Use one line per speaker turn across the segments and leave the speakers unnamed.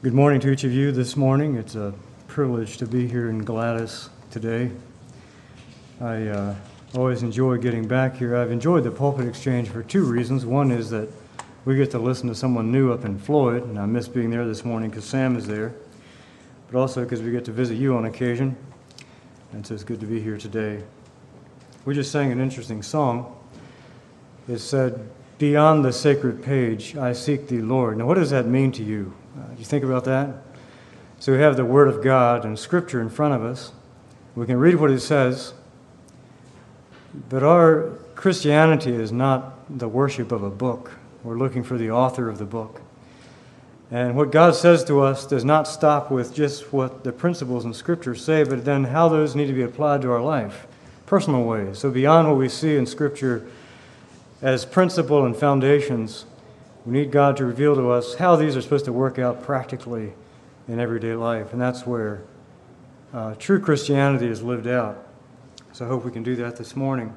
Good morning to each of you this morning. It's a privilege to be here in Gladys today. I uh, always enjoy getting back here. I've enjoyed the pulpit exchange for two reasons. One is that we get to listen to someone new up in Floyd, and I miss being there this morning because Sam is there, but also because we get to visit you on occasion, and so it's good to be here today. We just sang an interesting song. It said, Beyond the sacred page, I seek thee, Lord. Now, what does that mean to you? Uh, you think about that? So we have the Word of God and Scripture in front of us. We can read what it says, but our Christianity is not the worship of a book. We're looking for the author of the book. And what God says to us does not stop with just what the principles in Scripture say, but then how those need to be applied to our life, personal ways. So, beyond what we see in Scripture as principle and foundations, we need God to reveal to us how these are supposed to work out practically in everyday life. And that's where uh, true Christianity is lived out. So I hope we can do that this morning.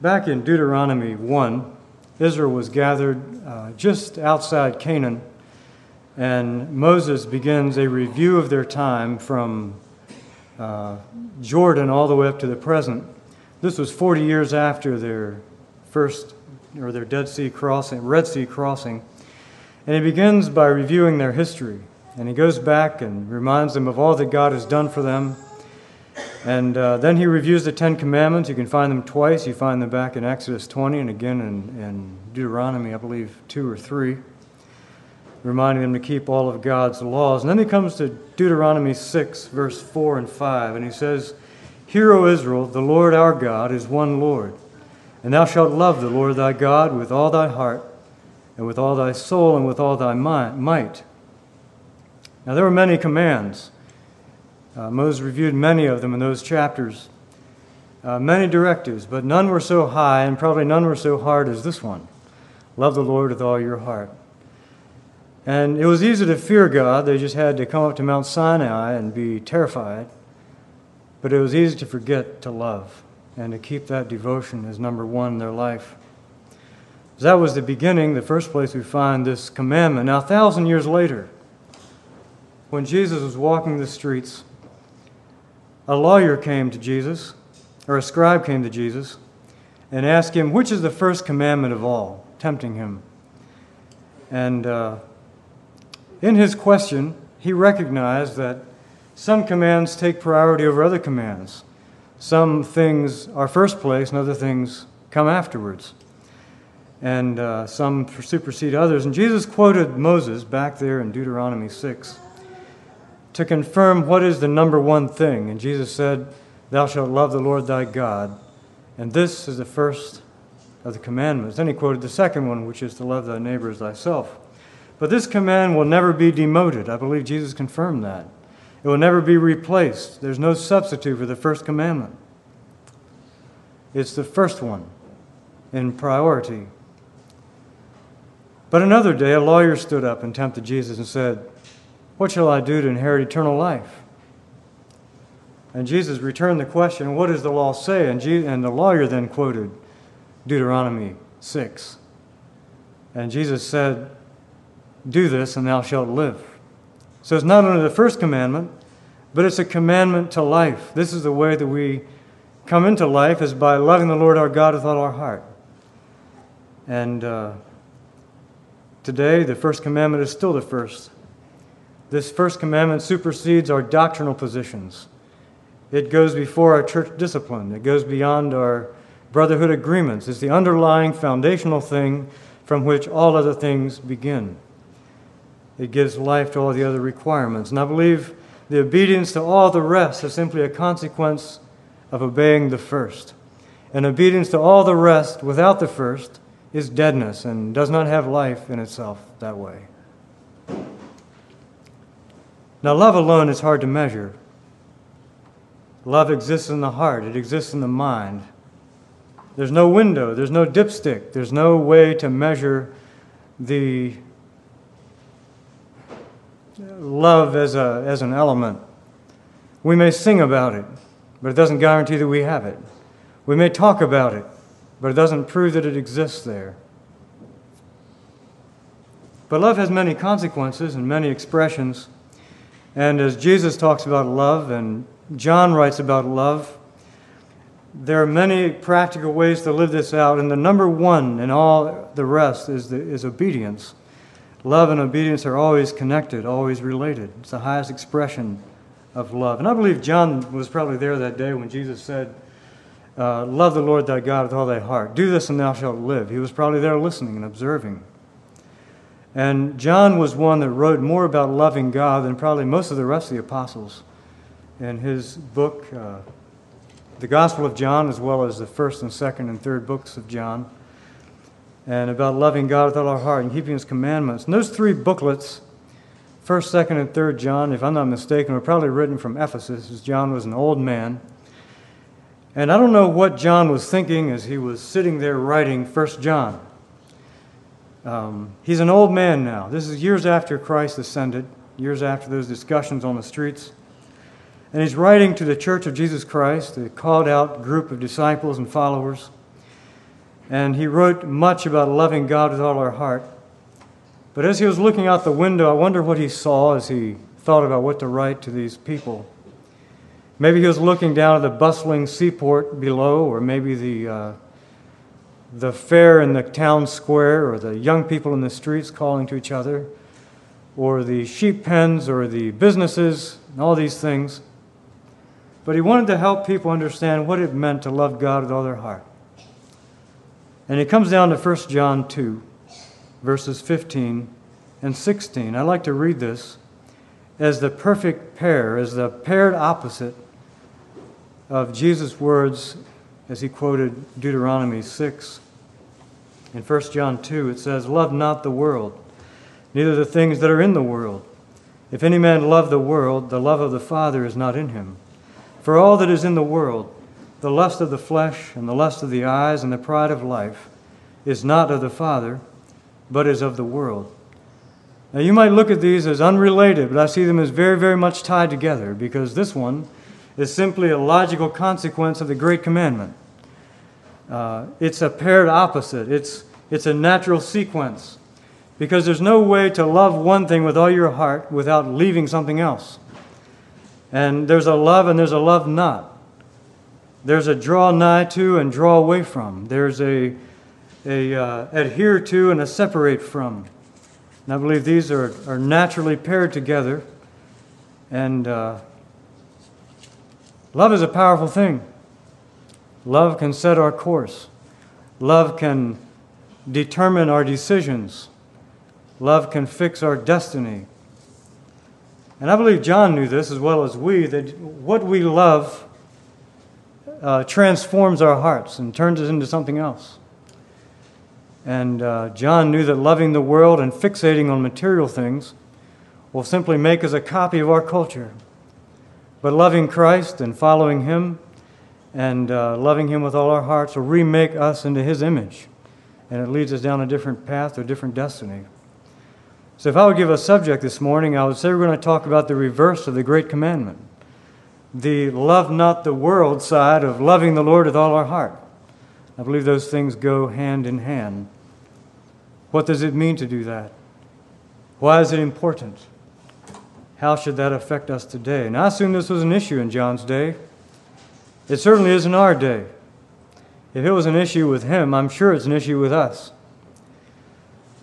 Back in Deuteronomy 1, Israel was gathered uh, just outside Canaan, and Moses begins a review of their time from uh, Jordan all the way up to the present. This was 40 years after their first or their Dead Sea crossing, Red Sea crossing. And he begins by reviewing their history. And he goes back and reminds them of all that God has done for them. And uh, then he reviews the Ten Commandments. You can find them twice. You find them back in Exodus 20 and again in, in Deuteronomy, I believe, 2 or 3, reminding them to keep all of God's laws. And then he comes to Deuteronomy 6, verse 4 and 5, and he says, Hear, O Israel, the Lord our God is one Lord. And thou shalt love the Lord thy God with all thy heart, and with all thy soul, and with all thy might. Now, there were many commands. Uh, Moses reviewed many of them in those chapters, uh, many directives, but none were so high, and probably none were so hard as this one love the Lord with all your heart. And it was easy to fear God. They just had to come up to Mount Sinai and be terrified. But it was easy to forget to love and to keep that devotion as number one in their life. That was the beginning, the first place we find this commandment. Now, a thousand years later, when Jesus was walking the streets, a lawyer came to Jesus, or a scribe came to Jesus, and asked him, Which is the first commandment of all? tempting him. And uh, in his question, he recognized that some commands take priority over other commands some things are first place and other things come afterwards. And uh, some supersede others. And Jesus quoted Moses back there in Deuteronomy 6 to confirm what is the number one thing. And Jesus said, Thou shalt love the Lord thy God. And this is the first of the commandments. Then he quoted the second one, which is to love thy neighbor as thyself. But this command will never be demoted. I believe Jesus confirmed that. It will never be replaced. There's no substitute for the first commandment. It's the first one in priority. But another day, a lawyer stood up and tempted Jesus and said, What shall I do to inherit eternal life? And Jesus returned the question, What does the law say? And, and the lawyer then quoted Deuteronomy 6. And Jesus said, Do this, and thou shalt live. So it's not only the first commandment, but it's a commandment to life. This is the way that we come into life is by loving the Lord our God with all our heart. And uh, today, the first commandment is still the first. This first commandment supersedes our doctrinal positions. It goes before our church discipline. It goes beyond our brotherhood agreements. It's the underlying foundational thing from which all other things begin it gives life to all the other requirements. And I believe the obedience to all the rest is simply a consequence of obeying the first. And obedience to all the rest without the first is deadness and does not have life in itself that way. Now, love alone is hard to measure. Love exists in the heart, it exists in the mind. There's no window, there's no dipstick, there's no way to measure the love as, a, as an element. We may sing about it, but it doesn't guarantee that we have it. We may talk about it, but it doesn't prove that it exists there. But love has many consequences and many expressions. And as Jesus talks about love and John writes about love, there are many practical ways to live this out. And the number one in all the rest is, the, is obedience. Love and obedience are always connected, always related. It's the highest expression of love. And I believe John was probably there that day when Jesus said, uh, Love the Lord thy God with all thy heart. Do this and thou shalt live. He was probably there listening and observing. And John was one that wrote more about loving God than probably most of the rest of the apostles. In his book, uh, the Gospel of John, as well as the first and second and third books of John, and about loving God with all our heart and keeping his commandments. And those three booklets, first, second, and third John, if I'm not mistaken, were probably written from Ephesus, as John was an old man. And I don't know what John was thinking as he was sitting there writing First John. Um, he's an old man now. This is years after Christ ascended, years after those discussions on the streets. And he's writing to the Church of Jesus Christ, the called out group of disciples and followers. And he wrote much about loving God with all our heart. But as he was looking out the window, I wonder what he saw as he thought about what to write to these people. Maybe he was looking down at the bustling seaport below, or maybe the uh, the fair in the town square or the young people in the streets calling to each other or the sheep pens or the businesses and all these things. But he wanted to help people understand what it meant to love God with all their heart. And it comes down to 1 John 2, verses 15 and 16. I like to read this as the perfect pair, as the paired opposite of Jesus' words as he quoted Deuteronomy 6. In 1 John 2, it says, Love not the world, neither the things that are in the world. If any man love the world, the love of the Father is not in him. For all that is in the world, the lust of the flesh, and the lust of the eyes, and the pride of life, is not of the Father, but is of the world. Now, you might look at these as unrelated, but I see them as very, very much tied together because this one is simply a logical consequence of the Great Commandment. Uh, it's a paired opposite, it's, it's a natural sequence. Because there's no way to love one thing with all your heart without leaving something else. And there's a love and there's a love not. There's a draw nigh to and draw away from. There's a, a uh, adhere to and a separate from. And I believe these are, are naturally paired together. And uh, love is a powerful thing. Love can set our course. Love can determine our decisions. Love can fix our destiny. And I believe John knew this as well as we that what we love uh, transforms our hearts and turns us into something else. And uh, John knew that loving the world and fixating on material things will simply make us a copy of our culture. But loving Christ and following Him and uh, loving Him with all our hearts will remake us into His image. And it leads us down a different path or a different destiny. So, if I would give a subject this morning, I would say we're going to talk about the reverse of the Great Commandment the love not the world side of loving the Lord with all our heart. I believe those things go hand in hand. What does it mean to do that? Why is it important? How should that affect us today? And I assume this was an issue in John's day. It certainly is in our day. If it was an issue with him, I'm sure it's an issue with us.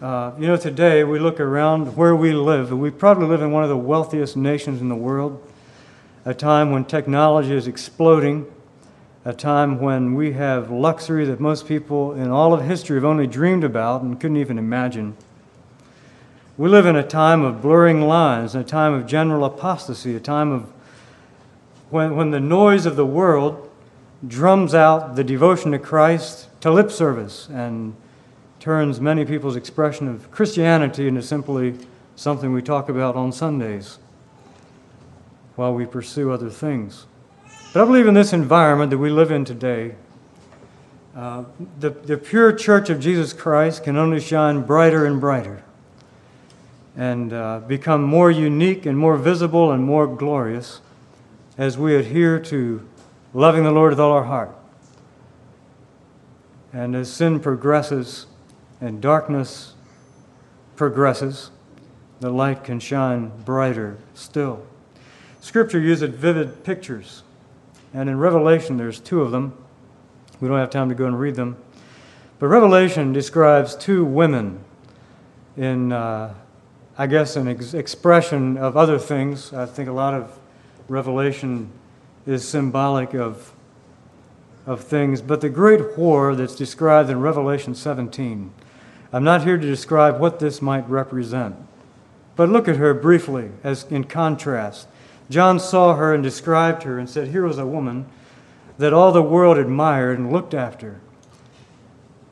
Uh, you know, today we look around where we live, and we probably live in one of the wealthiest nations in the world, a time when technology is exploding, a time when we have luxury that most people in all of history have only dreamed about and couldn't even imagine. We live in a time of blurring lines, a time of general apostasy, a time of when, when the noise of the world drums out the devotion to Christ to lip service and turns many people's expression of Christianity into simply something we talk about on Sundays while we pursue other things. But I believe in this environment that we live in today, uh, the, the pure church of Jesus Christ can only shine brighter and brighter and uh, become more unique and more visible and more glorious as we adhere to loving the Lord with all our heart. And as sin progresses and darkness progresses, the light can shine brighter still. Scripture uses vivid pictures, and in Revelation, there's two of them. We don't have time to go and read them. But Revelation describes two women in, uh, I guess, an ex- expression of other things. I think a lot of Revelation is symbolic of, of things. But the great whore that's described in Revelation 17, I'm not here to describe what this might represent. But look at her briefly as in contrast. John saw her and described her and said, Here was a woman that all the world admired and looked after.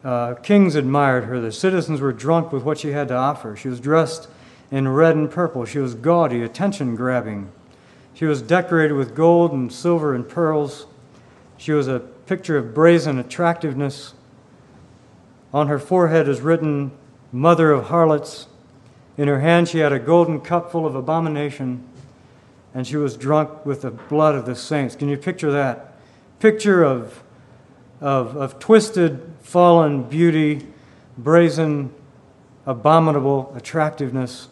Uh, kings admired her. The citizens were drunk with what she had to offer. She was dressed in red and purple. She was gaudy, attention grabbing. She was decorated with gold and silver and pearls. She was a picture of brazen attractiveness. On her forehead is written, Mother of Harlots. In her hand, she had a golden cup full of abomination, and she was drunk with the blood of the saints. Can you picture that? Picture of, of, of twisted fallen beauty, brazen, abominable attractiveness.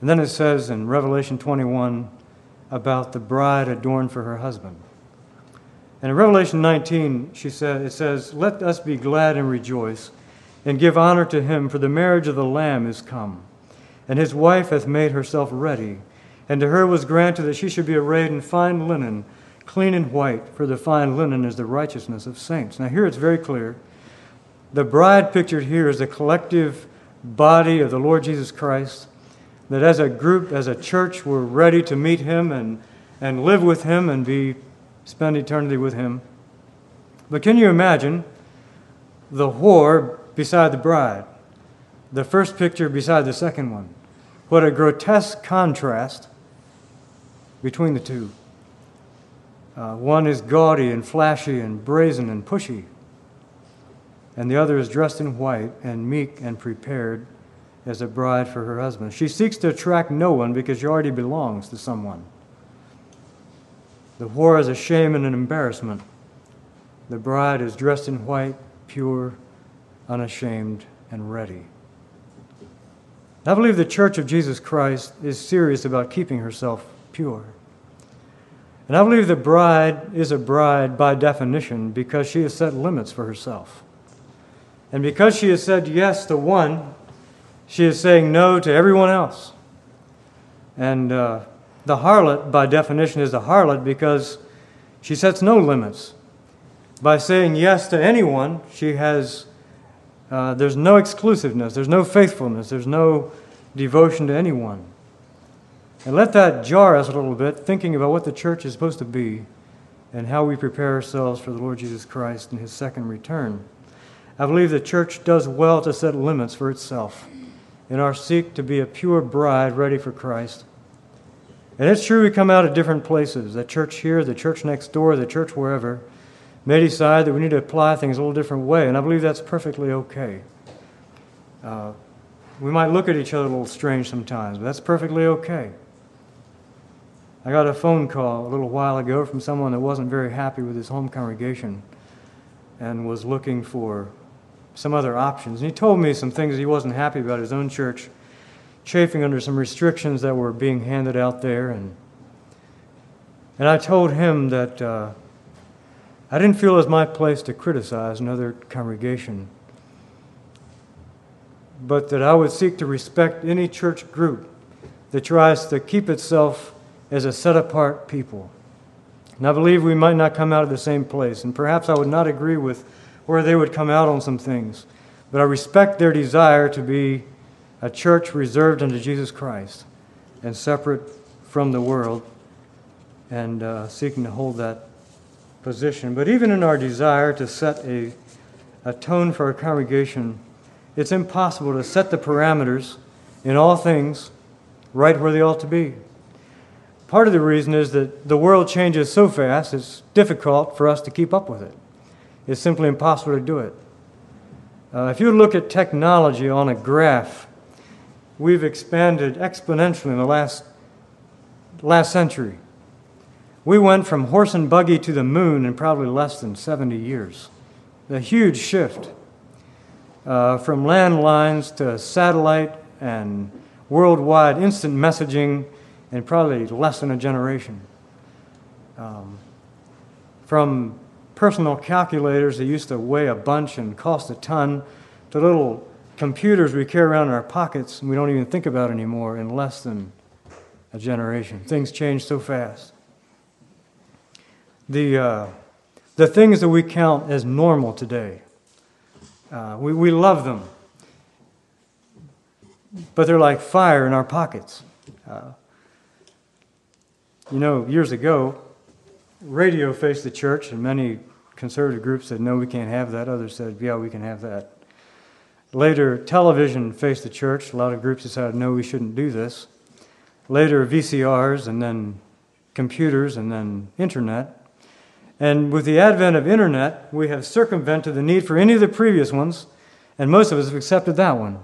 And then it says in Revelation 21 about the bride adorned for her husband. And in Revelation 19, she said, it says, Let us be glad and rejoice, and give honor to him, for the marriage of the Lamb is come, and his wife hath made herself ready. And to her was granted that she should be arrayed in fine linen clean and white, for the fine linen is the righteousness of saints. Now, here it's very clear. The bride pictured here is the collective body of the Lord Jesus Christ, that as a group, as a church, we're ready to meet him and, and live with him and be spend eternity with him. But can you imagine the whore beside the bride? The first picture beside the second one. What a grotesque contrast between the two. Uh, one is gaudy and flashy and brazen and pushy, and the other is dressed in white and meek and prepared as a bride for her husband. She seeks to attract no one because she already belongs to someone. The whore is a shame and an embarrassment. The bride is dressed in white, pure, unashamed, and ready. I believe the Church of Jesus Christ is serious about keeping herself pure. And I believe the bride is a bride by definition because she has set limits for herself. And because she has said yes to one, she is saying no to everyone else. And uh, the harlot, by definition, is a harlot because she sets no limits. By saying yes to anyone, she has, uh, there's no exclusiveness, there's no faithfulness, there's no devotion to anyone. And let that jar us a little bit, thinking about what the church is supposed to be and how we prepare ourselves for the Lord Jesus Christ and his second return. I believe the church does well to set limits for itself in our seek to be a pure bride ready for Christ. And it's true we come out of different places. The church here, the church next door, the church wherever may decide that we need to apply things a little different way, and I believe that's perfectly okay. Uh, we might look at each other a little strange sometimes, but that's perfectly okay. I got a phone call a little while ago from someone that wasn't very happy with his home congregation and was looking for some other options. And he told me some things he wasn't happy about his own church, chafing under some restrictions that were being handed out there. And, and I told him that uh, I didn't feel it was my place to criticize another congregation, but that I would seek to respect any church group that tries to keep itself as a set apart people. And I believe we might not come out of the same place, and perhaps I would not agree with where they would come out on some things, but I respect their desire to be a church reserved unto Jesus Christ and separate from the world and uh, seeking to hold that position. But even in our desire to set a, a tone for our congregation, it's impossible to set the parameters in all things right where they ought to be. Part of the reason is that the world changes so fast, it's difficult for us to keep up with it. It's simply impossible to do it. Uh, if you look at technology on a graph, we've expanded exponentially in the last, last century. We went from horse and buggy to the moon in probably less than 70 years. The huge shift. uh, from landlines to satellite and worldwide instant messaging in probably less than a generation. Um, from personal calculators that used to weigh a bunch and cost a ton to little computers we carry around in our pockets and we don't even think about anymore in less than a generation. Things change so fast. The, uh, the things that we count as normal today, uh, we, we love them, but they're like fire in our pockets. Uh, you know, years ago, radio faced the church, and many conservative groups said, no, we can't have that. Others said, yeah, we can have that. Later, television faced the church. A lot of groups decided, no, we shouldn't do this. Later, VCRs, and then computers, and then internet. And with the advent of internet, we have circumvented the need for any of the previous ones, and most of us have accepted that one.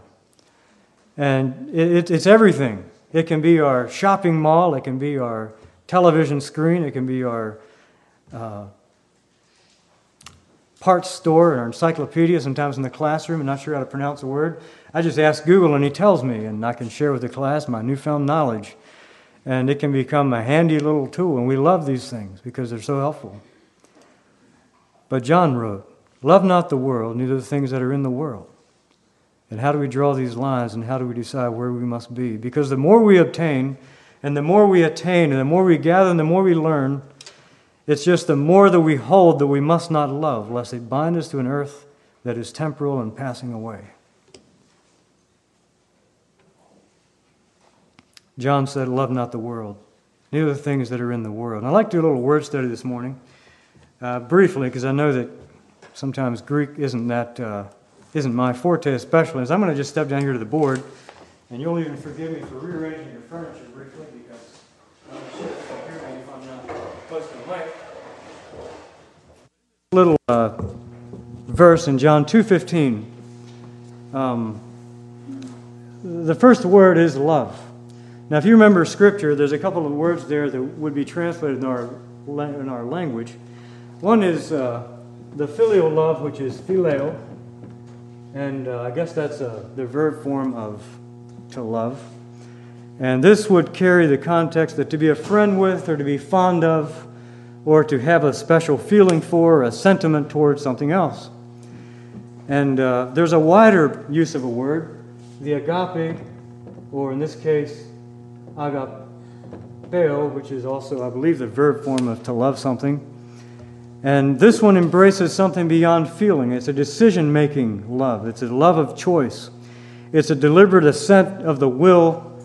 And it, it's everything. It can be our shopping mall, it can be our television screen, it can be our uh, parts store or encyclopedia, sometimes in the classroom, I'm not sure how to pronounce a word. I just ask Google and he tells me, and I can share with the class my newfound knowledge. And it can become a handy little tool, and we love these things because they're so helpful. But John wrote, Love not the world, neither the things that are in the world. And how do we draw these lines, and how do we decide where we must be? Because the more we obtain, and the more we attain, and the more we gather, and the more we learn, it's just the more that we hold that we must not love, lest it bind us to an earth that is temporal and passing away. John said, Love not the world, neither the things that are in the world. And I'd like to do a little word study this morning, uh, briefly, because I know that sometimes Greek isn't that uh, isn't my forte, especially. So I'm going to just step down here to the board, and you'll even forgive me for rearranging your furniture briefly, because I'm sure you hear me if I'm not close to the mic little uh, verse in John 2:15. Um, the first word is love. Now, if you remember Scripture, there's a couple of words there that would be translated in our in our language. One is uh, the filial love, which is phileo, and uh, I guess that's uh, the verb form of to love. And this would carry the context that to be a friend with or to be fond of or to have a special feeling for, a sentiment towards something else. And uh, there's a wider use of a word, the agape, or in this case, agapeo, which is also, I believe, the verb form of to love something. And this one embraces something beyond feeling. It's a decision making love, it's a love of choice. It's a deliberate assent of the will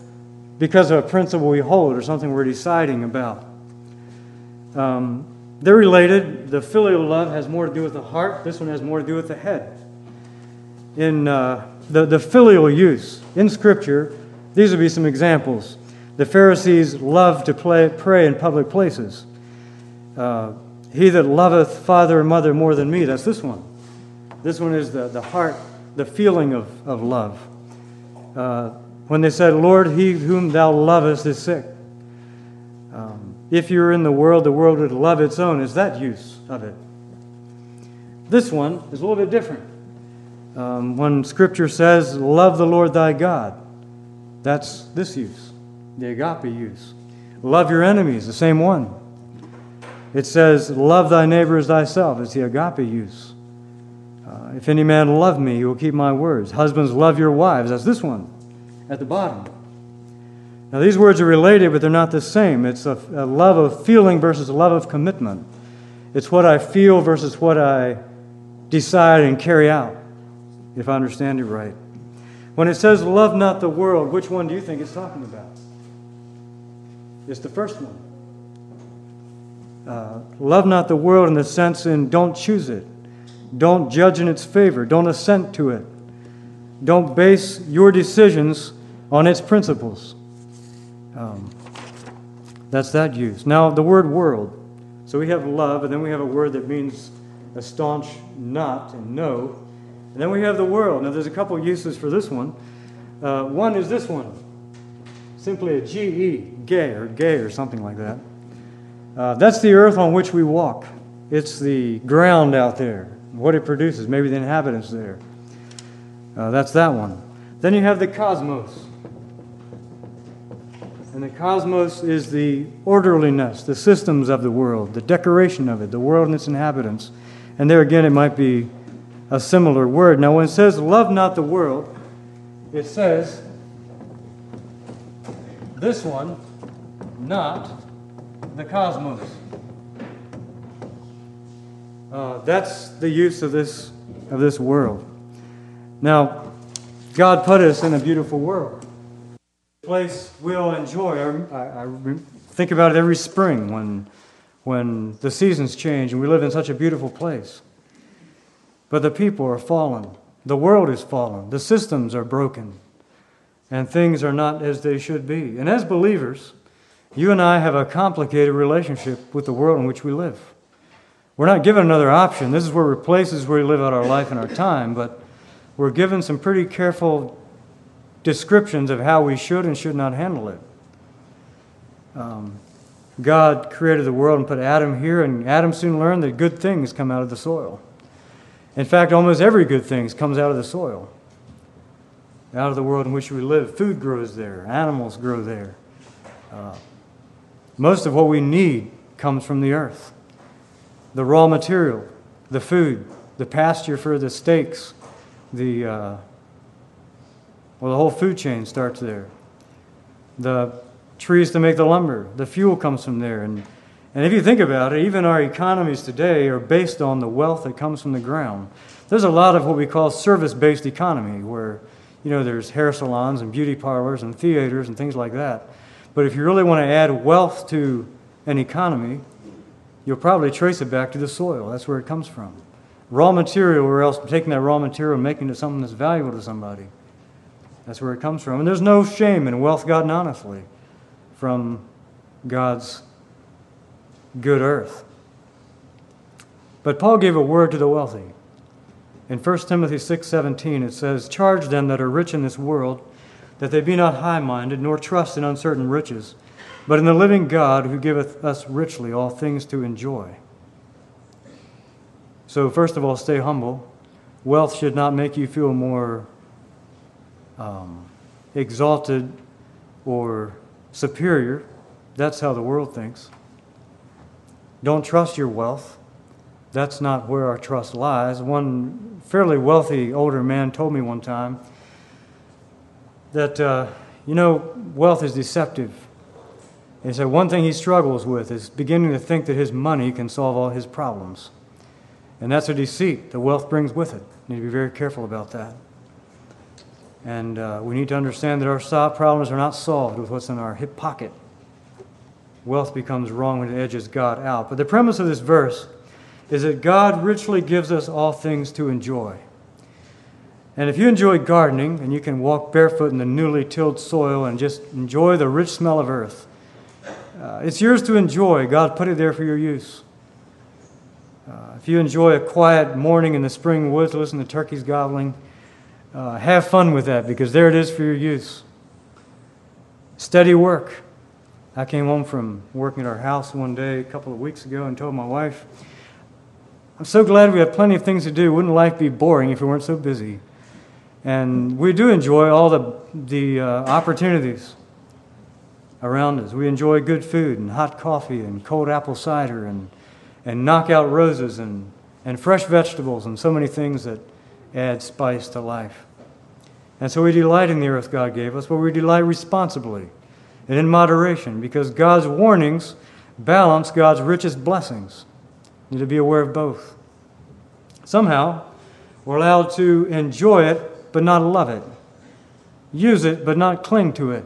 because of a principle we hold or something we're deciding about. Um, they're related. The filial love has more to do with the heart, this one has more to do with the head. In uh, the, the filial use in Scripture, these would be some examples. The Pharisees loved to play, pray in public places. Uh, he that loveth father and mother more than me, that's this one. This one is the, the heart, the feeling of, of love. Uh, when they said, Lord, he whom thou lovest is sick. Um, if you were in the world, the world would love its own. Is that use of it? This one is a little bit different. Um, when Scripture says, Love the Lord thy God, that's this use, the agape use. Love your enemies, the same one. It says, Love thy neighbor as thyself. It's the agape use. Uh, if any man love me, he will keep my words. Husbands, love your wives. That's this one at the bottom. Now, these words are related, but they're not the same. It's a, a, love of feeling versus a love of commitment. It's what I feel versus what I decide and carry out, if I understand it right. When it says, love not the world, which one do you think it's talking about? It's the first one. Uh, love not the world in the sense in don't choose it, don't judge in its favor, don't assent to it, don't base your decisions on its principles. Um, that's that use. Now, the word world. So we have love, and then we have a word that means a staunch not and no. And then we have the world. Now, there's a couple uses for this one. Uh, one is this one simply a GE, gay, or gay, or something like that. Uh, that's the earth on which we walk. It's the ground out there, what it produces, maybe the inhabitants there. Uh, that's that one. Then you have the cosmos. And the cosmos is the orderliness, the systems of the world, the decoration of it, the world and its inhabitants. And there again, it might be a similar word. Now, when it says, love not the world, it says, this one, not the cosmos. Uh, that's the use of this, of this world. Now, God put us in a beautiful world. A place we'll enjoy. I, I, think about it every spring when, when the seasons change and we live in such a beautiful place. But the people are fallen. The world is fallen. The systems are broken. And things are not as they should be. And as believers, you and I have a complicated relationship with the world in which we live. We're not given another option. This is where we're places where we live out our life and our time, but we're given some pretty careful descriptions of how we should and should not handle it. Um, God created the world and put Adam here, and Adam soon learned that good things come out of the soil. In fact, almost every good thing comes out of the soil, out of the world in which we live. Food grows there, animals grow there. Uh, most of what we need comes from the earth the raw material, the food, the pasture for the steaks, the uh, well, the whole food chain starts there. The trees to make the lumber, the fuel comes from there, and and if you think about it, even our economies today are based on the wealth that comes from the ground. There's a lot of what we call service-based economy, where you know there's hair salons and beauty parlors and theaters and things like that. But if you really want to add wealth to an economy, you'll probably trace it back to the soil. That's where it comes from. Raw material, or else taking that raw material and making it something that's valuable to somebody. That's where it comes from. And there's no shame in wealth gotten honestly from God's good earth. But Paul gave a word to the wealthy. In 1 Timothy 6:17 it says, "Charge them that are rich in this world that they be not high-minded, nor trust in uncertain riches, but in the living God who giveth us richly all things to enjoy. So, first of all, stay humble. Wealth should not make you feel more um, exalted or superior. That's how the world thinks. Don't trust your wealth. That's not where our trust lies. One fairly wealthy older man told me one time that, uh, you know, wealth is deceptive. He said one thing he struggles with is beginning to think that his money can solve all his problems. And that's a deceit that wealth brings with it. You need to be very careful about that. And uh, we need to understand that our problems are not solved with what's in our hip pocket. Wealth becomes wrong when it edges God out. But the premise of this verse is that God richly gives us all things to enjoy. And if you enjoy gardening and you can walk barefoot in the newly tilled soil and just enjoy the rich smell of earth, uh, it's yours to enjoy. God put it there for your use. Uh, if you enjoy a quiet morning in the spring woods, listen to turkeys gobbling, uh, have fun with that because there it is for your use. Steady work. I came home from working at our house one day a couple of weeks ago and told my wife, I'm so glad we have plenty of things to do. Wouldn't life be boring if we weren't so busy? And we do enjoy all the, the uh, opportunities around us. We enjoy good food and hot coffee and cold apple cider and, and knockout roses and, and fresh vegetables and so many things that add spice to life. And so we delight in the earth God gave us, but we delight responsibly and in moderation because God's warnings balance God's richest blessings. You need to be aware of both. Somehow, we're allowed to enjoy it but not love it, use it but not cling to it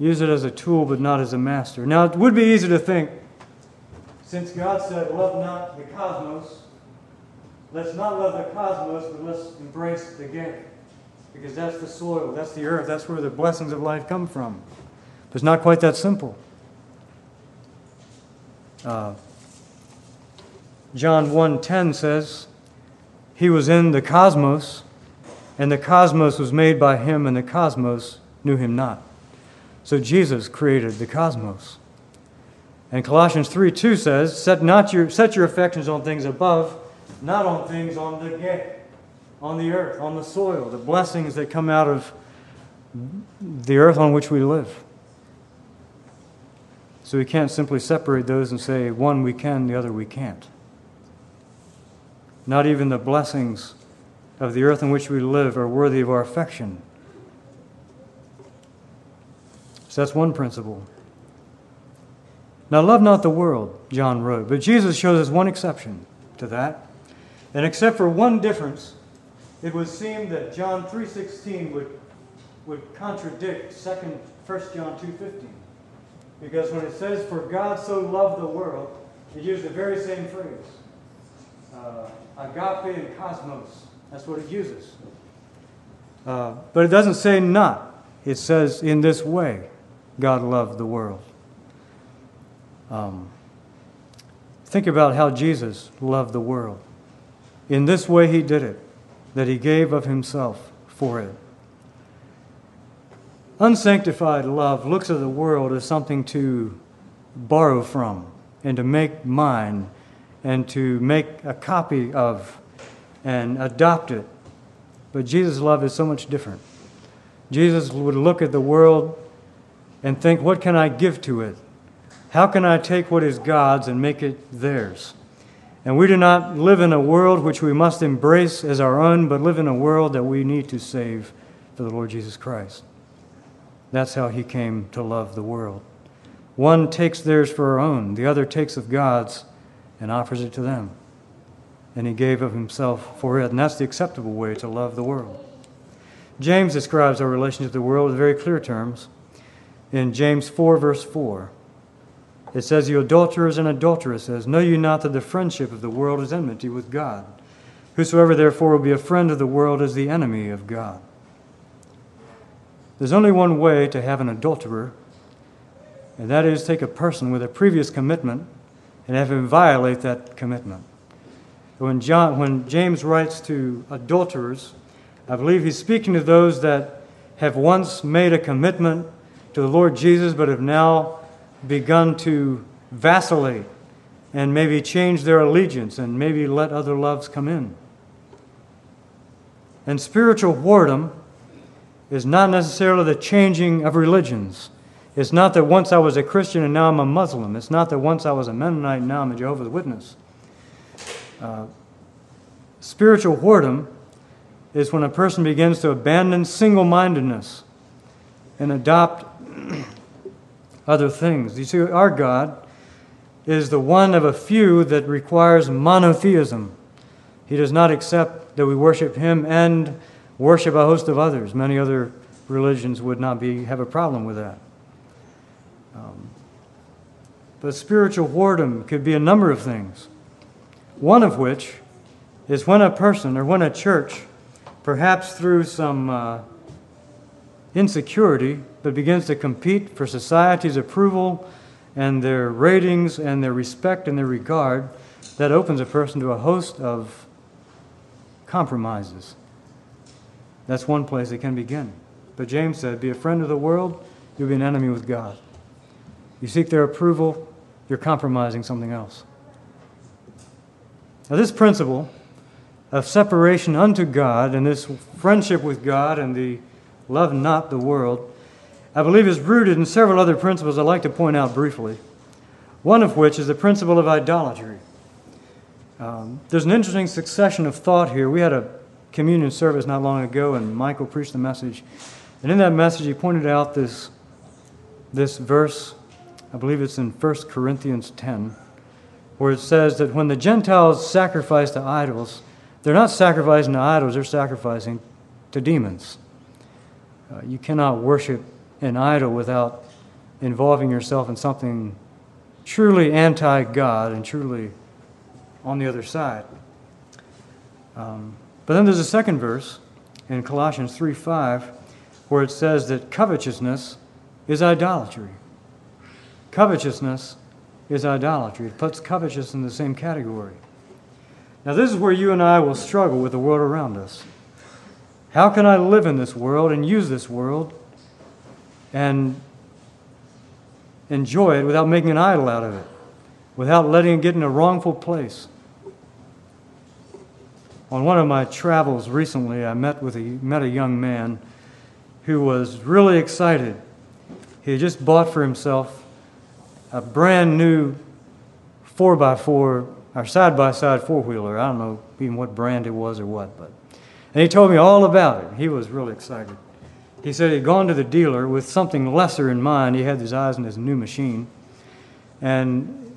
Use it as a tool, but not as a master. Now, it would be easy to think, since God said, Love not the cosmos, let's not love the cosmos, but let's embrace the gift. Because that's the soil, that's the earth, that's where the blessings of life come from. But it's not quite that simple. Uh, John 1:10 says, "He was in the cosmos, and the cosmos was made by him, and the cosmos knew him not." So Jesus created the cosmos. And Colossians 3 2 says, set, not your, set your affections on things above, not on things on the get. on the earth, on the soil, the blessings that come out of the earth on which we live. So we can't simply separate those and say one we can, the other we can't. Not even the blessings of the earth in which we live are worthy of our affection. So that's one principle. Now, love not the world, John wrote, but Jesus shows us one exception to that. And except for one difference, it would seem that John 3.16 would, would contradict 2nd, 1 John 2.15. Because when it says, for God so loved the world, it uses the very same phrase. Uh, agape and cosmos. That's what it uses. Uh, but it doesn't say not. It says in this way, God loved the world. Um, think about how Jesus loved the world. In this way, he did it, that he gave of himself for it. Unsanctified love looks at the world as something to borrow from and to make mine and to make a copy of and adopt it. But Jesus' love is so much different. Jesus would look at the world and think, what can I give to it? How can I take what is God's and make it theirs? And we do not live in a world which we must embrace as our own, but live in a world that we need to save for the Lord Jesus Christ. That's how he came to love the world. One takes theirs for our own, the other takes of God's and offers it to them. And he gave of himself for it. And that's the acceptable way to love the world. James describes our relationship to the world in very clear terms. In James 4, verse 4, it says, You adulterers and adulteresses, know you not that the friendship of the world is enmity with God? Whosoever therefore will be a friend of the world is the enemy of God. There's only one way to have an adulterer, and that is take a person with a previous commitment and have him violate that commitment. When, John, when James writes to adulterers, I believe he's speaking to those that have once made a commitment to the Lord Jesus but have now begun to vacillate and maybe change their allegiance and maybe let other loves come in. And spiritual whoredom is not necessarily the changing of religions. It's not that once I was a Christian and now I'm a Muslim. It's not that once I was a Mennonite and now I'm a Jehovah's Witness. Uh, spiritual whoredom is when a person begins to abandon single mindedness and adopt other things. You see, our God is the one of a few that requires monotheism. He does not accept that we worship Him and worship a host of others. Many other religions would not be, have a problem with that. Um, but spiritual whoredom could be a number of things. One of which is when a person or when a church, perhaps through some uh, insecurity, but begins to compete for society's approval and their ratings and their respect and their regard, that opens a person to a host of compromises. That's one place it can begin. But James said, Be a friend of the world, you'll be an enemy with God. You seek their approval, you're compromising something else. Now, this principle of separation unto God and this friendship with God and the love not the world, I believe is rooted in several other principles I'd like to point out briefly. One of which is the principle of idolatry. Um, there's an interesting succession of thought here. We had a communion service not long ago, and Michael preached the message. And in that message, he pointed out this, this verse, I believe it's in 1 Corinthians 10, where it says that when the Gentiles sacrifice to idols, they're not sacrificing to idols, they're sacrificing to demons. Uh, you cannot worship an idol without involving yourself in something truly anti God and truly on the other side. Um, but then there's a second verse in Colossians 3 5 where it says that covetousness is idolatry. Covetousness is idolatry. It puts covetousness in the same category. Now, this is where you and I will struggle with the world around us. How can I live in this world and use this world and enjoy it without making an idol out of it, without letting it get in a wrongful place? on one of my travels recently, I met with a, met a young man who was really excited. He had just bought for himself a brand new 4x4 or side by side four wheeler. I don't know even what brand it was or what, but. And he told me all about it. He was really excited. He said he'd gone to the dealer with something lesser in mind. He had his eyes on his new machine. And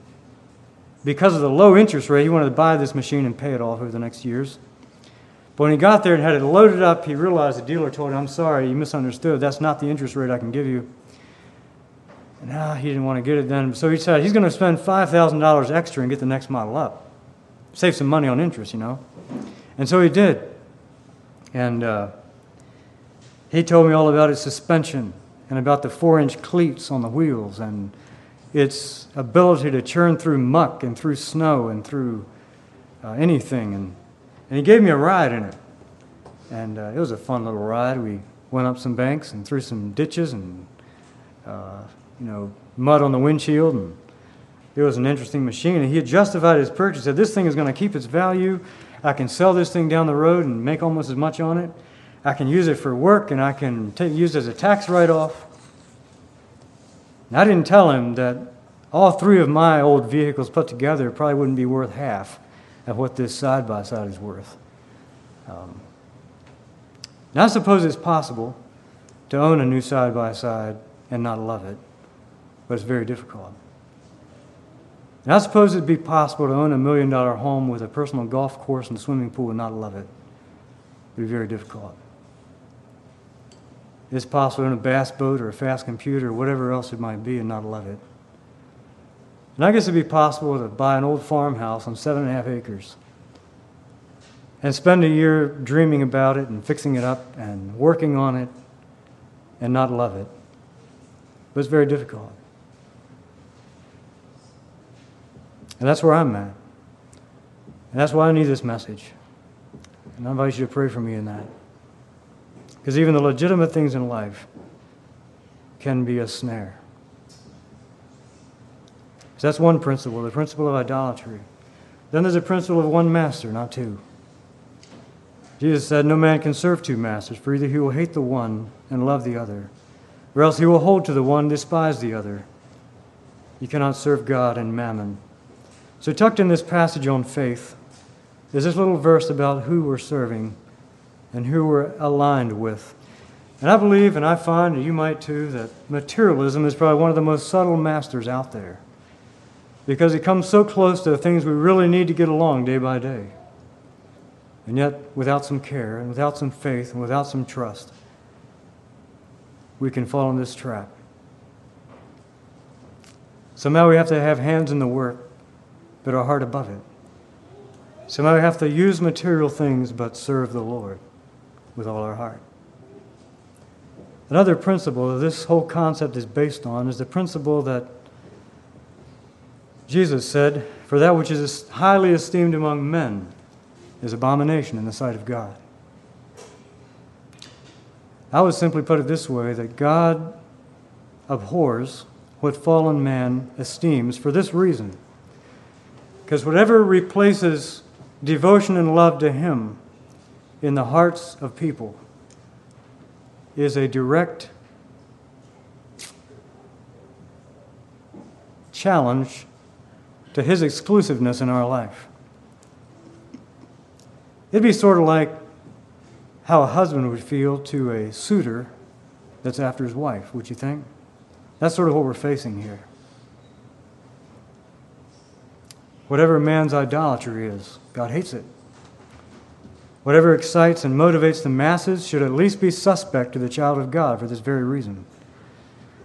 because of the low interest rate, he wanted to buy this machine and pay it off over the next years. But when he got there and had it loaded up, he realized the dealer told him, I'm sorry, you misunderstood. That's not the interest rate I can give you. Ah, he didn't want to get it done. So he said he's going to spend $5,000 extra and get the next model up. Save some money on interest, you know. And so he did. And uh, he told me all about its suspension and about the four inch cleats on the wheels and its ability to churn through muck and through snow and through uh, anything. And, and he gave me a ride in it. And uh, it was a fun little ride. We went up some banks and through some ditches and, uh, you know, mud on the windshield. And it was an interesting machine. And he had justified his purchase. Said, This thing is going to keep its value. I can sell this thing down the road and make almost as much on it. I can use it for work and I can use it as a tax write off. And I didn't tell him that all three of my old vehicles put together probably wouldn't be worth half of what this side by side is worth. Um, now, I suppose it's possible to own a new side by side and not love it, but it's very difficult. And I suppose it'd be possible to own a million dollar home with a personal golf course and swimming pool and not love it. It'd be very difficult. It's possible to own a bass boat or a fast computer or whatever else it might be and not love it. And I guess it'd be possible to buy an old farmhouse on seven and a half acres and spend a year dreaming about it and fixing it up and working on it and not love it. But it's very difficult. And that's where I'm at. And that's why I need this message. And I invite you to pray for me in that. Because even the legitimate things in life can be a snare. So that's one principle, the principle of idolatry. Then there's a principle of one master, not two. Jesus said, No man can serve two masters, for either he will hate the one and love the other, or else he will hold to the one and despise the other. You cannot serve God and mammon. So, tucked in this passage on faith is this little verse about who we're serving and who we're aligned with. And I believe, and I find, and you might too, that materialism is probably one of the most subtle masters out there because it comes so close to the things we really need to get along day by day. And yet, without some care and without some faith and without some trust, we can fall in this trap. Somehow we have to have hands in the work, but our heart above it. Somehow we have to use material things, but serve the Lord with all our heart. Another principle that this whole concept is based on is the principle that Jesus said, For that which is highly esteemed among men is abomination in the sight of God. I would simply put it this way that God abhors what fallen man esteems for this reason. Because whatever replaces devotion and love to Him in the hearts of people is a direct challenge to His exclusiveness in our life. It'd be sort of like how a husband would feel to a suitor that's after his wife, would you think? That's sort of what we're facing here. Whatever man's idolatry is, God hates it. Whatever excites and motivates the masses should at least be suspect to the child of God for this very reason.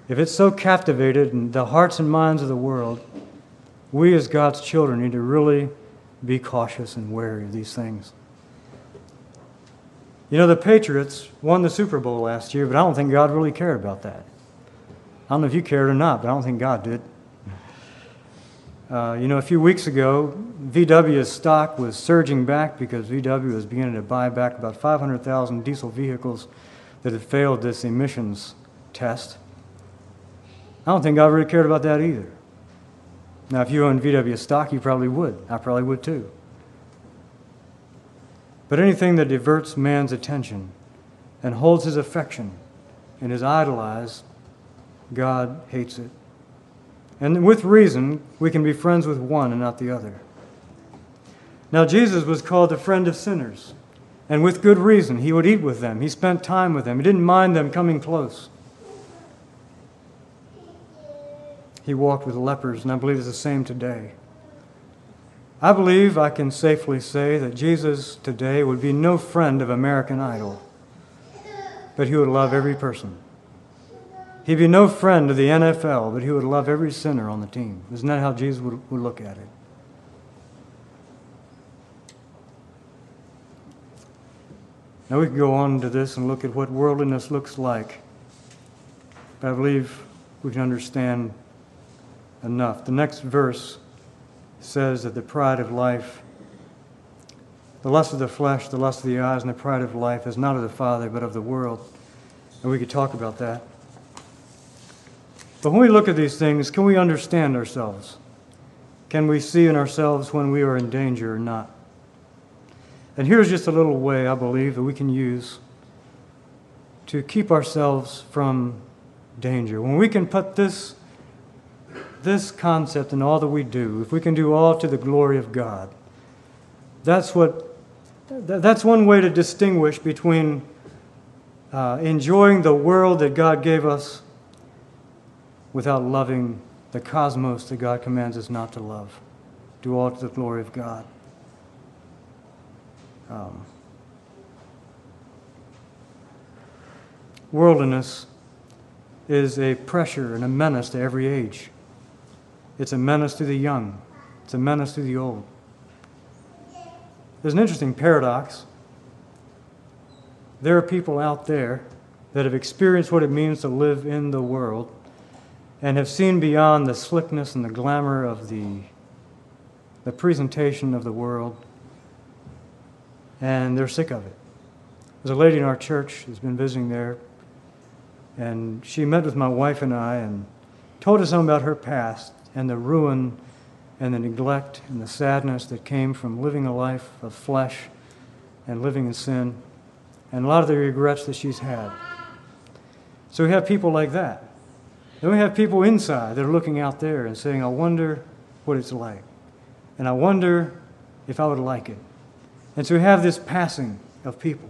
If it's so captivated in the hearts and minds of the world, we as God's children need to really be cautious and wary of these things. You know, the Patriots won the Super Bowl last year, but I don't think God really cared about that. I don't know if you cared or not, but I don't think God did. Uh, you know, a few weeks ago, VW's stock was surging back because VW was beginning to buy back about 500,000 diesel vehicles that had failed this emissions test. I don't think God really cared about that either. Now, if you own VW stock, you probably would. I probably would too. But anything that diverts man's attention and holds his affection and is idolized, God hates it. And with reason, we can be friends with one and not the other. Now, Jesus was called the friend of sinners, and with good reason. He would eat with them, he spent time with them, he didn't mind them coming close. He walked with lepers, and I believe it's the same today. I believe I can safely say that Jesus today would be no friend of American Idol, but he would love every person. He'd be no friend of the NFL, but he would love every sinner on the team. Isn't that how Jesus would, would look at it? Now we can go on to this and look at what worldliness looks like. But I believe we can understand enough. The next verse says that the pride of life, the lust of the flesh, the lust of the eyes, and the pride of life is not of the Father, but of the world. And we could talk about that. But when we look at these things, can we understand ourselves? Can we see in ourselves when we are in danger or not? And here's just a little way I believe that we can use to keep ourselves from danger. When we can put this this concept in all that we do, if we can do all to the glory of God, that's what that's one way to distinguish between uh, enjoying the world that God gave us without loving the cosmos that God commands us not to love. Do all to the glory of God. Um, worldliness is a pressure and a menace to every age. It's a menace to the young, it's a menace to the old. There's an interesting paradox. There are people out there that have experienced what it means to live in the world and have seen beyond the slickness and the glamour of the, the presentation of the world, and they're sick of it. There's a lady in our church who's been visiting there, and she met with my wife and I and told us something about her past and the ruin and the neglect and the sadness that came from living a life of flesh and living in sin, and a lot of the regrets that she's had. So we have people like that. Then we have people inside that are looking out there and saying, I wonder what it's like. And I wonder if I would like it. And so we have this passing of people.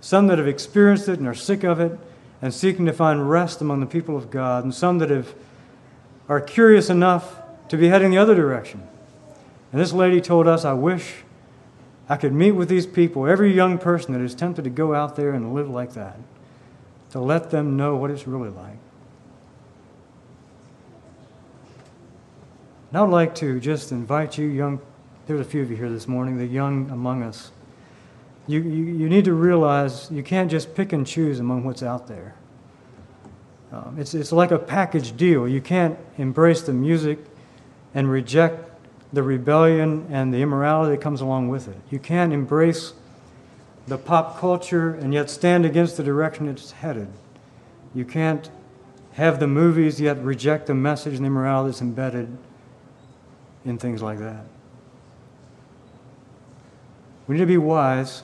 Some that have experienced it and are sick of it and seeking to find rest among the people of God, and some that have are curious enough to be heading the other direction. And this lady told us, I wish I could meet with these people, every young person that is tempted to go out there and live like that, to let them know what it's really like. And I would like to just invite you, young, there's a few of you here this morning, the young among us. You, you, you need to realize you can't just pick and choose among what's out there. Um, it's, it's like a package deal. You can't embrace the music and reject the rebellion and the immorality that comes along with it. You can't embrace the pop culture and yet stand against the direction it's headed. You can't have the movies yet reject the message and the immorality that's embedded in things like that. We need to be wise.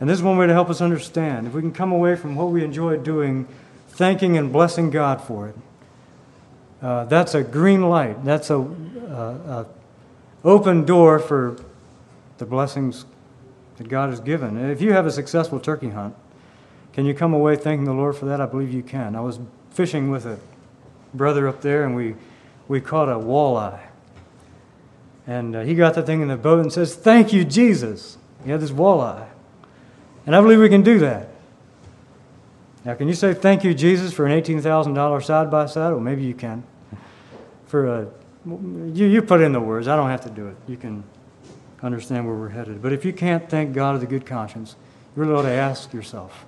And this is one way to help us understand. If we can come away from what we enjoy doing thanking and blessing God for it. Uh, that's a green light. That's a, a, a, open door for the blessings that God has given. If you have a successful turkey hunt, can you come away thanking the Lord for that? I believe you can. I was fishing with a brother up there, and we, we caught a walleye. And uh, he got the thing in the boat and says, Thank you, Jesus. He had this walleye. And I believe we can do that. Now, can you say thank you, Jesus, for an $18,000 side by side? Well, maybe you can. For a, you, you put in the words. I don't have to do it. You can understand where we're headed. But if you can't thank God with a good conscience, you really ought to ask yourself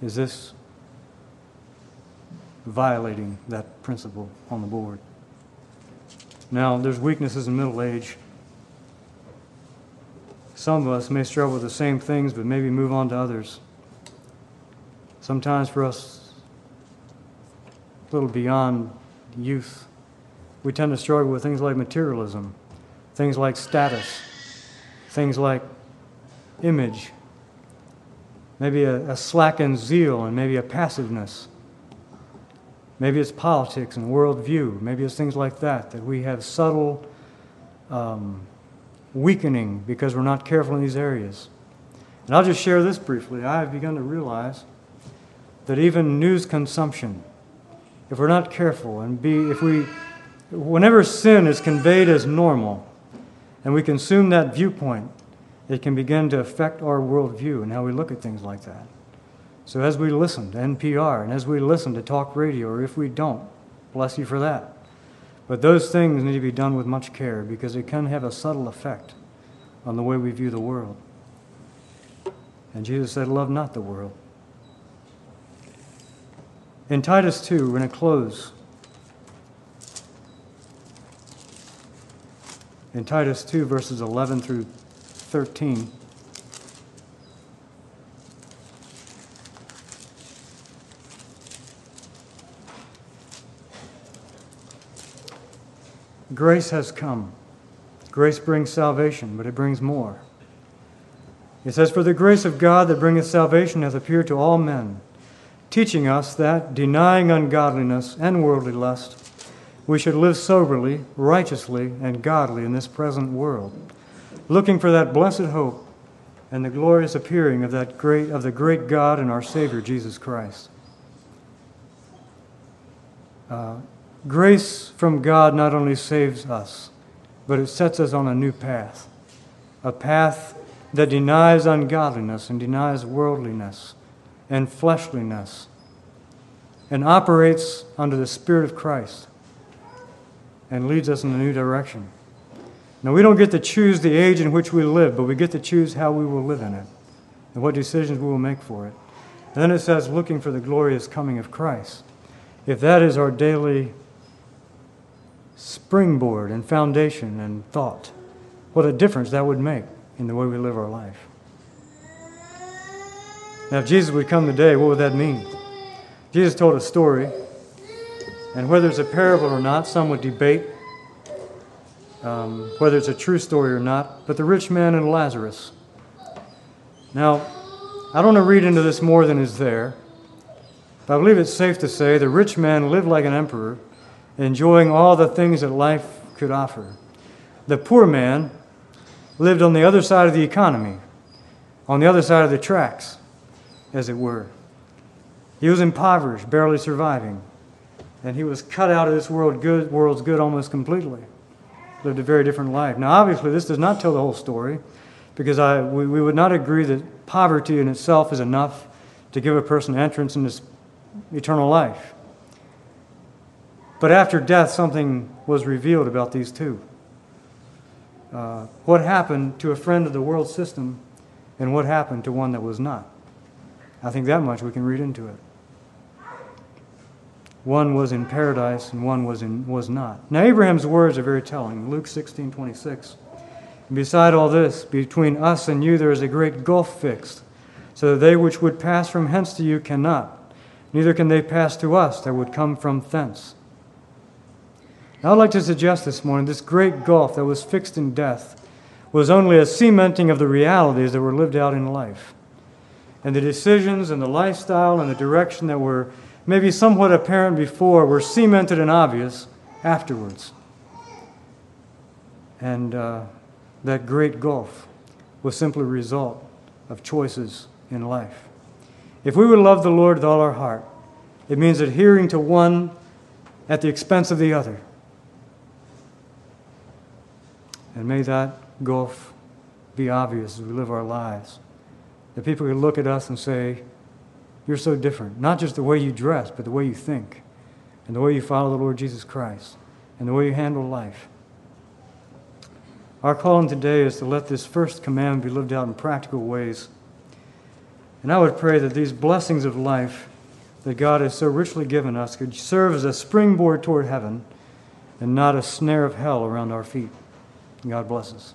is this violating that principle on the board? Now, there's weaknesses in middle age. Some of us may struggle with the same things, but maybe move on to others. Sometimes for us, a little beyond youth, we tend to struggle with things like materialism, things like status, things like image, maybe a, a slackened zeal, and maybe a passiveness. Maybe it's politics and worldview. Maybe it's things like that, that we have subtle um, weakening because we're not careful in these areas. And I'll just share this briefly. I have begun to realize that even news consumption, if we're not careful and be, if we, whenever sin is conveyed as normal and we consume that viewpoint, it can begin to affect our worldview and how we look at things like that. So as we listen to NPR and as we listen to talk radio, or if we don't, bless you for that. But those things need to be done with much care because it can have a subtle effect on the way we view the world. And Jesus said, Love not the world. In Titus 2, we're going to close. In Titus 2, verses 11 through 13. Grace has come. Grace brings salvation, but it brings more. It says, For the grace of God that bringeth salvation hath appeared to all men, teaching us that, denying ungodliness and worldly lust, we should live soberly, righteously, and godly in this present world, looking for that blessed hope and the glorious appearing of that great of the great God and our Savior Jesus Christ. Uh, grace from God not only saves us, but it sets us on a new path, a path that denies ungodliness and denies worldliness and fleshliness and operates under the Spirit of Christ and leads us in a new direction. Now, we don't get to choose the age in which we live, but we get to choose how we will live in it and what decisions we will make for it. And then it says, looking for the glorious coming of Christ. If that is our daily springboard and foundation and thought, what a difference that would make in the way we live our life. Now, if Jesus would come today, what would that mean? Jesus told a story, and whether it's a parable or not, some would debate um, whether it's a true story or not, but the rich man and Lazarus. Now, I don't want to read into this more than is there, but I believe it's safe to say the rich man lived like an emperor, enjoying all the things that life could offer. The poor man lived on the other side of the economy, on the other side of the tracks, as it were. He was impoverished, barely surviving, and he was cut out of this world good, world's good almost completely. Lived a very different life. Now, obviously, this does not tell the whole story, because I, we, we would not agree that poverty in itself is enough to give a person entrance into eternal life. But after death, something was revealed about these two. Uh, what happened to a friend of the world system and what happened to one that was not. I think that much we can read into it. One was in paradise and one was, in, was not. Now, Abraham's words are very telling. Luke 16 26. And beside all this, between us and you there is a great gulf fixed, so that they which would pass from hence to you cannot, neither can they pass to us that would come from thence. I'd like to suggest this morning this great gulf that was fixed in death was only a cementing of the realities that were lived out in life. And the decisions and the lifestyle and the direction that were maybe somewhat apparent before were cemented and obvious afterwards. And uh, that great gulf was simply a result of choices in life. If we would love the Lord with all our heart, it means adhering to one at the expense of the other. And may that gulf be obvious as we live our lives. That people can look at us and say, You're so different. Not just the way you dress, but the way you think, and the way you follow the Lord Jesus Christ, and the way you handle life. Our calling today is to let this first commandment be lived out in practical ways. And I would pray that these blessings of life that God has so richly given us could serve as a springboard toward heaven and not a snare of hell around our feet. God bless us.